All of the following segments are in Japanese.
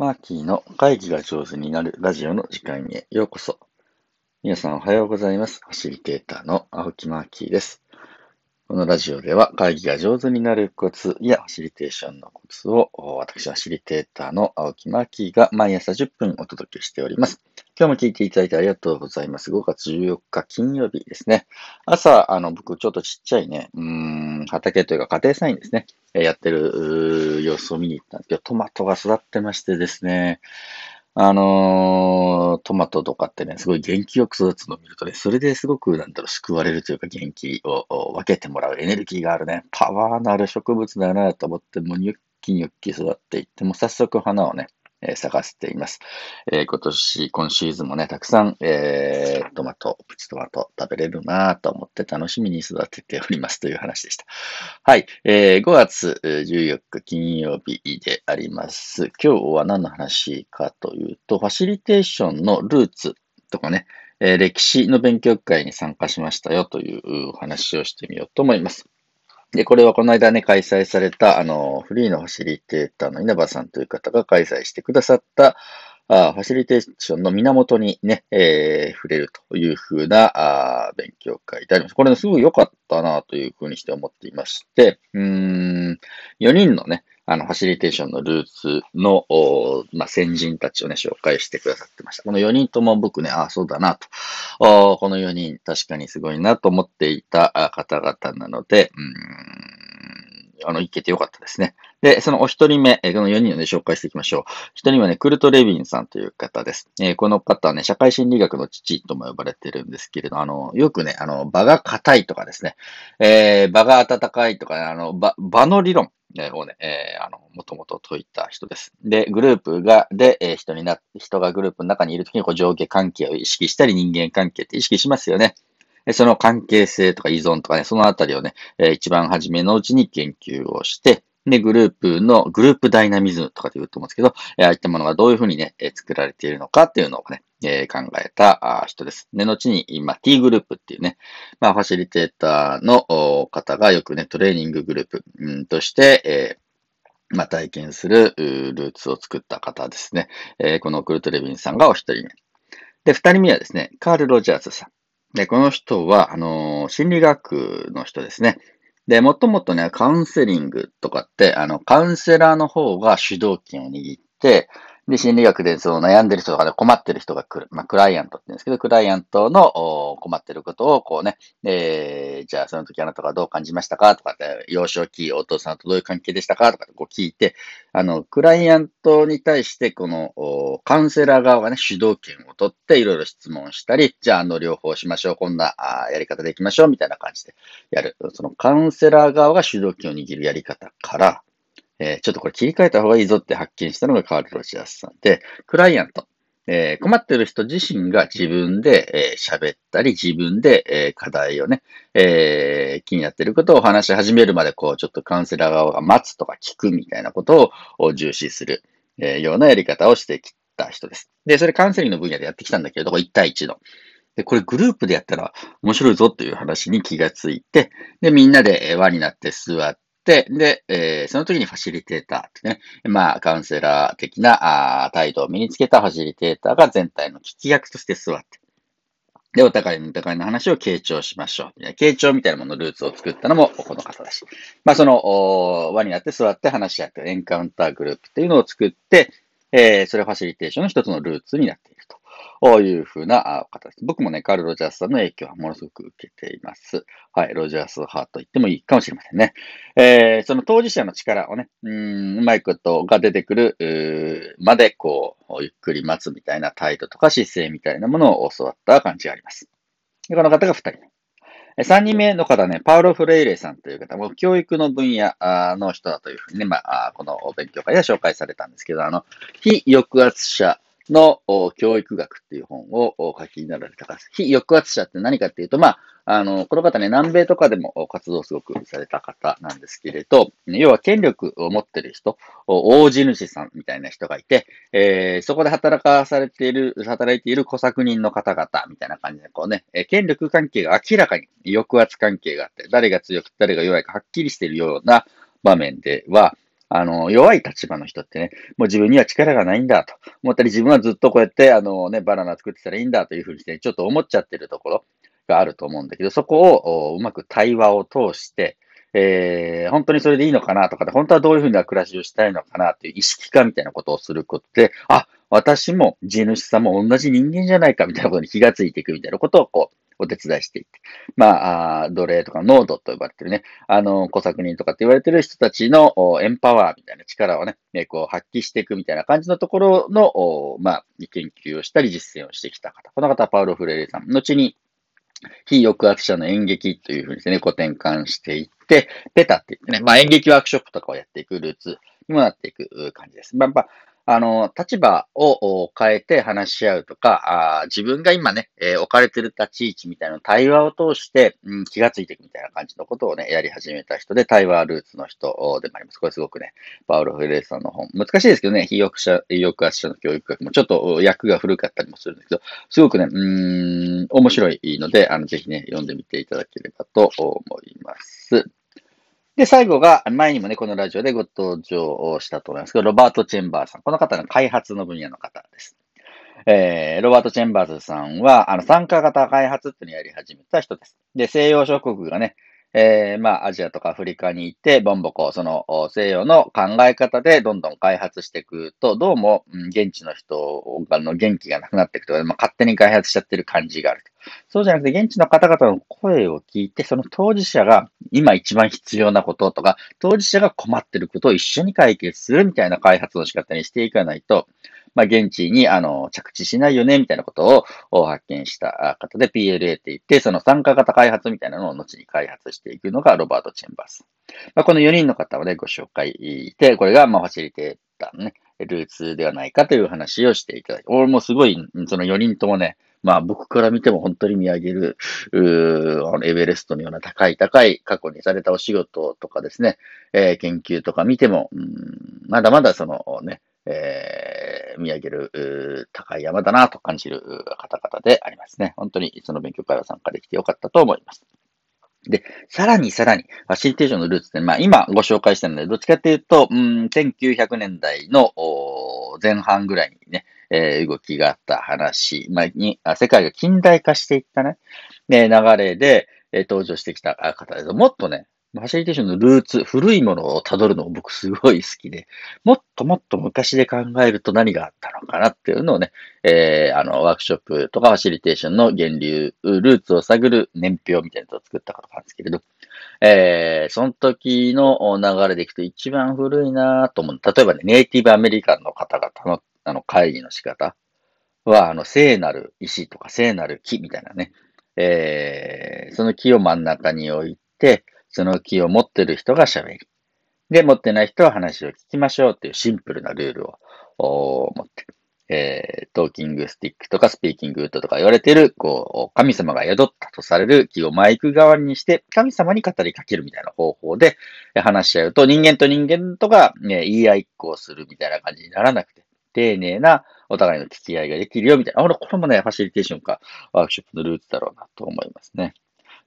マーキーの会議が上手になるラジオの時間へようこそ。皆さんおはようございます。ファシリテーターの青木マーキーです。このラジオでは会議が上手になるコツやファシリテーションのコツを私はファシリテーターの青木マーキーが毎朝10分お届けしております。今日も聞いていただいてありがとうございます。5月14日金曜日ですね。朝、あの、僕ちょっとちっちゃいね、うん、畑というか家庭菜園ですね、やってる様子を見に行ったんですけど、トマトが育ってましてですね、あのー、トマトとかってね、すごい元気よく育つのを見るとね、それですごく、なんだろう、救われるというか元気を分けてもらうエネルギーがあるね、パワーのある植物だなと思って、もうニュッキニュッキ育っていって、もう早速花をね、えー、探しています。えー、今年、今シーズンもね、たくさん、えー、トマト、プチトマト食べれるなと思って楽しみに育てておりますという話でした。はい、えー、5月14日金曜日であります。今日は何の話かというと、ファシリテーションのルーツとかね、え、歴史の勉強会に参加しましたよというお話をしてみようと思います。で、これはこの間ね、開催された、あの、フリーのファシリテーターの稲葉さんという方が開催してくださった、あファシリテーションの源にね、えー、触れるというふうなあ勉強会であります。これね、すごい良かったなというふうにして思っていまして、うーん、4人のね、あの、ファシリテーションのルーツの、まあ、先人たちをね、紹介してくださってました。この4人とも僕ね、ああ、そうだなと。この4人、確かにすごいなと思っていた方々なので、うんあの、行けてよかったですね。で、そのお一人目、えこの4人をね、紹介していきましょう。一人はね、クルト・レビンさんという方です。えー、この方はね、社会心理学の父とも呼ばれてるんですけれど、あの、よくね、あの、場が硬いとかですね、えー、場が温かいとか、ね、あの、場、場の理論。をね、えー、あの、もともと解いた人です。で、グループが、で、えー、人にな、人がグループの中にいるときに、こう、上下関係を意識したり、人間関係って意識しますよね。その関係性とか依存とかね、そのあたりをね、え一番初めのうちに研究をして、で、グループの、グループダイナミズムとかで言うと思うんですけど、えああいったものがどういうふうにねえ、作られているのかっていうのをね、え考えた人です。で、後に、今、T グループっていうね、まあ、ファシリテーターの方がよくね、トレーニンググループ、うん、として、えー、まあ、体験するルーツを作った方ですね。えー、このクルト・レビンさんがお一人目。で、二人目はですね、カール・ロジャーズさん。で、この人は、あの、心理学の人ですね。で、もともとね、カウンセリングとかって、あの、カウンセラーの方が主導権を握って、で、心理学でその悩んでる人とかで困ってる人が来る。まあ、クライアントって言うんですけど、クライアントの困ってることを、こうね、えー、じゃあその時あなたがどう感じましたかとかって、幼少期お父さんとどういう関係でしたかとかってこう聞いて、あの、クライアントに対して、この、カウンセラー側がね、主導権を取っていろいろ質問したり、じゃあ、あの、両方しましょう、こんなやり方でいきましょう、みたいな感じでやる。そのカウンセラー側が主導権を握るやり方から、えー、ちょっとこれ切り替えた方がいいぞって発見したのがカール・ロジャースさんで、クライアント、えー、困ってる人自身が自分で喋、えー、ったり、自分で、えー、課題をね、えー、気になってることを話し始めるまで、こう、ちょっとカウンセラー側が待つとか聞くみたいなことを重視する、えー、ようなやり方をしてきた人です。で、それカウンセリングの分野でやってきたんだけれども、1対1の。で、これグループでやったら面白いぞっていう話に気がついて、で、みんなで輪になって座って、で、えー、その時にファシリテーターってね、まあ、カウンセラー的なあ態度を身につけたファシリテーターが全体の聞き役として座って、で、お互いのお互いの話を傾聴しましょう。傾聴みたいなもののルーツを作ったのもこの方だし。まあ、その、輪になって座って話し合ってエンカウンターグループっていうのを作って、えー、それファシリテーションの一つのルーツになっている。いうふうな形。僕もね、カール・ロジャースさんの影響はものすごく受けています。はい、ロジャース派と言ってもいいかもしれませんね。えー、その当事者の力をね、うん、うまいことが出てくる、まで、こう、ゆっくり待つみたいな態度とか姿勢みたいなものを教わった感じがあります。この方が二人目。三人目の方ね、パウロ・フレイレさんという方も教育の分野の人だというふうにね、まあ、この勉強会では紹介されたんですけど、あの、非抑圧者の教育学っていう本をお書きになられた方です。非抑圧者って何かっていうと、まあ、あの、この方ね、南米とかでも活動すごくされた方なんですけれど、要は権力を持ってる人、大地主さんみたいな人がいて、えー、そこで働かされている、働いている小作人の方々みたいな感じで、こうね、権力関係が明らかに抑圧関係があって、誰が強く誰が弱いかはっきりしているような場面では、あの、弱い立場の人ってね、もう自分には力がないんだと。思ったり、自分はずっとこうやって、あのね、バナナ作ってたらいいんだというふうにして、ちょっと思っちゃってるところがあると思うんだけど、そこをうまく対話を通して、えー、本当にそれでいいのかなとかで、本当はどういうふうな暮らしをしたいのかなという意識化みたいなことをすることで、あ、私も地主さんも同じ人間じゃないかみたいなことに気がついていくみたいなことをこう、お手伝いしていって。まあ、奴隷とかノードと呼ばれてるね、あの、小作人とかって言われてる人たちのエンパワーみたいな力をね、こう発揮していくみたいな感じのところの、まあ、研究をしたり実践をしてきた方。この方はパウロ・フレレさん。後に、非抑圧者の演劇というふうにですね、こう転換していって、ペタって言ってね、まあ演劇ワークショップとかをやっていくルーツにもなっていく感じです。まあ、まあ、あの、立場を変えて話し合うとか、あ自分が今ね、えー、置かれてる立ち位置みたいな対話を通して、うん、気がついていくみたいな感じのことをね、やり始めた人で、対話ルーツの人でもあります。これすごくね、パウロ・フェレーさんの本。難しいですけどね、非抑者、抑圧者の教育学もちょっと役が古かったりもするんですけど、すごくね、うん、面白いので、あの、ぜひね、読んでみていただければと思います。で、最後が、前にもね、このラジオでご登場したと思いますけど、ロバート・チェンバーさん。この方の開発の分野の方です。えー、ロバート・チェンバーズさんは、あの、参加型開発っていうのをやり始めた人です。で、西洋諸国がね、えー、まあ、アジアとかアフリカに行って、ボンボコ、その西洋の考え方でどんどん開発していくと、どうも、現地の人の元気がなくなっていくとか、まあ、勝手に開発しちゃってる感じがあると。そうじゃなくて、現地の方々の声を聞いて、その当事者が今一番必要なこととか、当事者が困ってることを一緒に解決するみたいな開発の仕方にしていかないと、まあ、現地に、あの、着地しないよね、みたいなことを発見した方で PLA って言って、その参加型開発みたいなのを後に開発していくのがロバート・チェンバース。まあ、この4人の方をね、ご紹介で、これが、まあ、ファシリテーターのね、ルーツではないかという話をしていただき、俺もすごい、その4人ともね、まあ僕から見ても本当に見上げる、うあのエベレストのような高い高い過去にされたお仕事とかですね、えー、研究とか見ても、まだまだそのね、えー、え見上げる高い山だなと感じる方々でありますね。本当にその勉強会は参加できてよかったと思います。で、さらにさらに、ファシリテーションのルーツって、まあ今ご紹介したので、どっちかっていうと、うん、1900年代の前半ぐらいにね、えー、動きがあった話、まあ、に世界が近代化していったね、ね流れで、えー、登場してきた方です。もっとね、ファシリテーションのルーツ、古いものを辿るのを僕すごい好きで、もっともっと昔で考えると何があったのかなっていうのをね、えー、あの、ワークショップとかファシリテーションの源流、ルーツを探る年表みたいなのを作った方なんですけれど、えー、その時の流れでいくと一番古いなと思う。例えばね、ネイティブアメリカンの方々のあの会議の仕方は、あの、聖なる石とか聖なる木みたいなね、えー、その木を真ん中に置いて、その木を持ってる人が喋り。で、持ってない人は話を聞きましょうっていうシンプルなルールを持って、えー、トーキングスティックとかスピーキングウッドとか言われてる、こう、神様が宿ったとされる木をマイク代わりにして、神様に語りかけるみたいな方法で話し合うと、人間と人間とか、ね、言い合いっこをするみたいな感じにならなくて、丁寧なお互いの聞き合いができるよみたいな。これもね、ファシリテーションか、ワークショップのルーツだろうなと思いますね。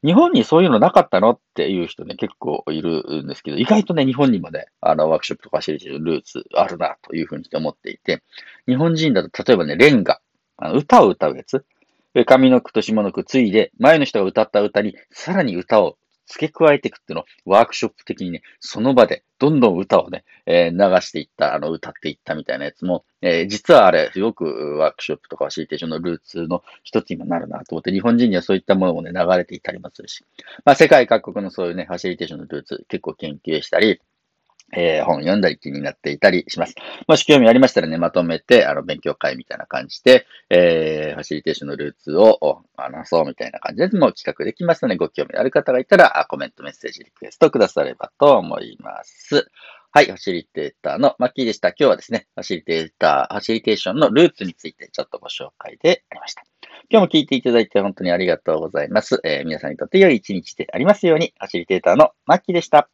日本にそういうのなかったのっていう人ね、結構いるんですけど、意外とね、日本にもね、あの、ワークショップとかシリーズルーツあるなというふうに思っていて、日本人だと例えばね、レンガ、あの歌を歌うやつ、上の句と下の句ついで、前の人が歌った歌にさらに歌を付け加えていくっていうのをワークショップ的にね、その場でどんどん歌をね、えー、流していった、あの、歌っていったみたいなやつも、えー、実はあれ、すごくワークショップとかファシリテーションのルーツの一つにもなるなと思って、日本人にはそういったものもね、流れていたりもするし、まあ、世界各国のそういうね、ファシリテーションのルーツ結構研究したり、えー、本読んだり気になっていたりします。もし興味ありましたらね、まとめて、あの、勉強会みたいな感じで、えー、ファシリテーションのルーツを話そうみたいな感じでもう企画できますので、ご興味ある方がいたら、コメント、メッセージ、リクエストくださればと思います。はい、ファシリテーターのマッキーでした。今日はですね、ファシリテーター、ファシリテーションのルーツについてちょっとご紹介でありました。今日も聞いていただいて本当にありがとうございます。えー、皆さんにとって良い一日でありますように、ファシリテーターのマッキーでした。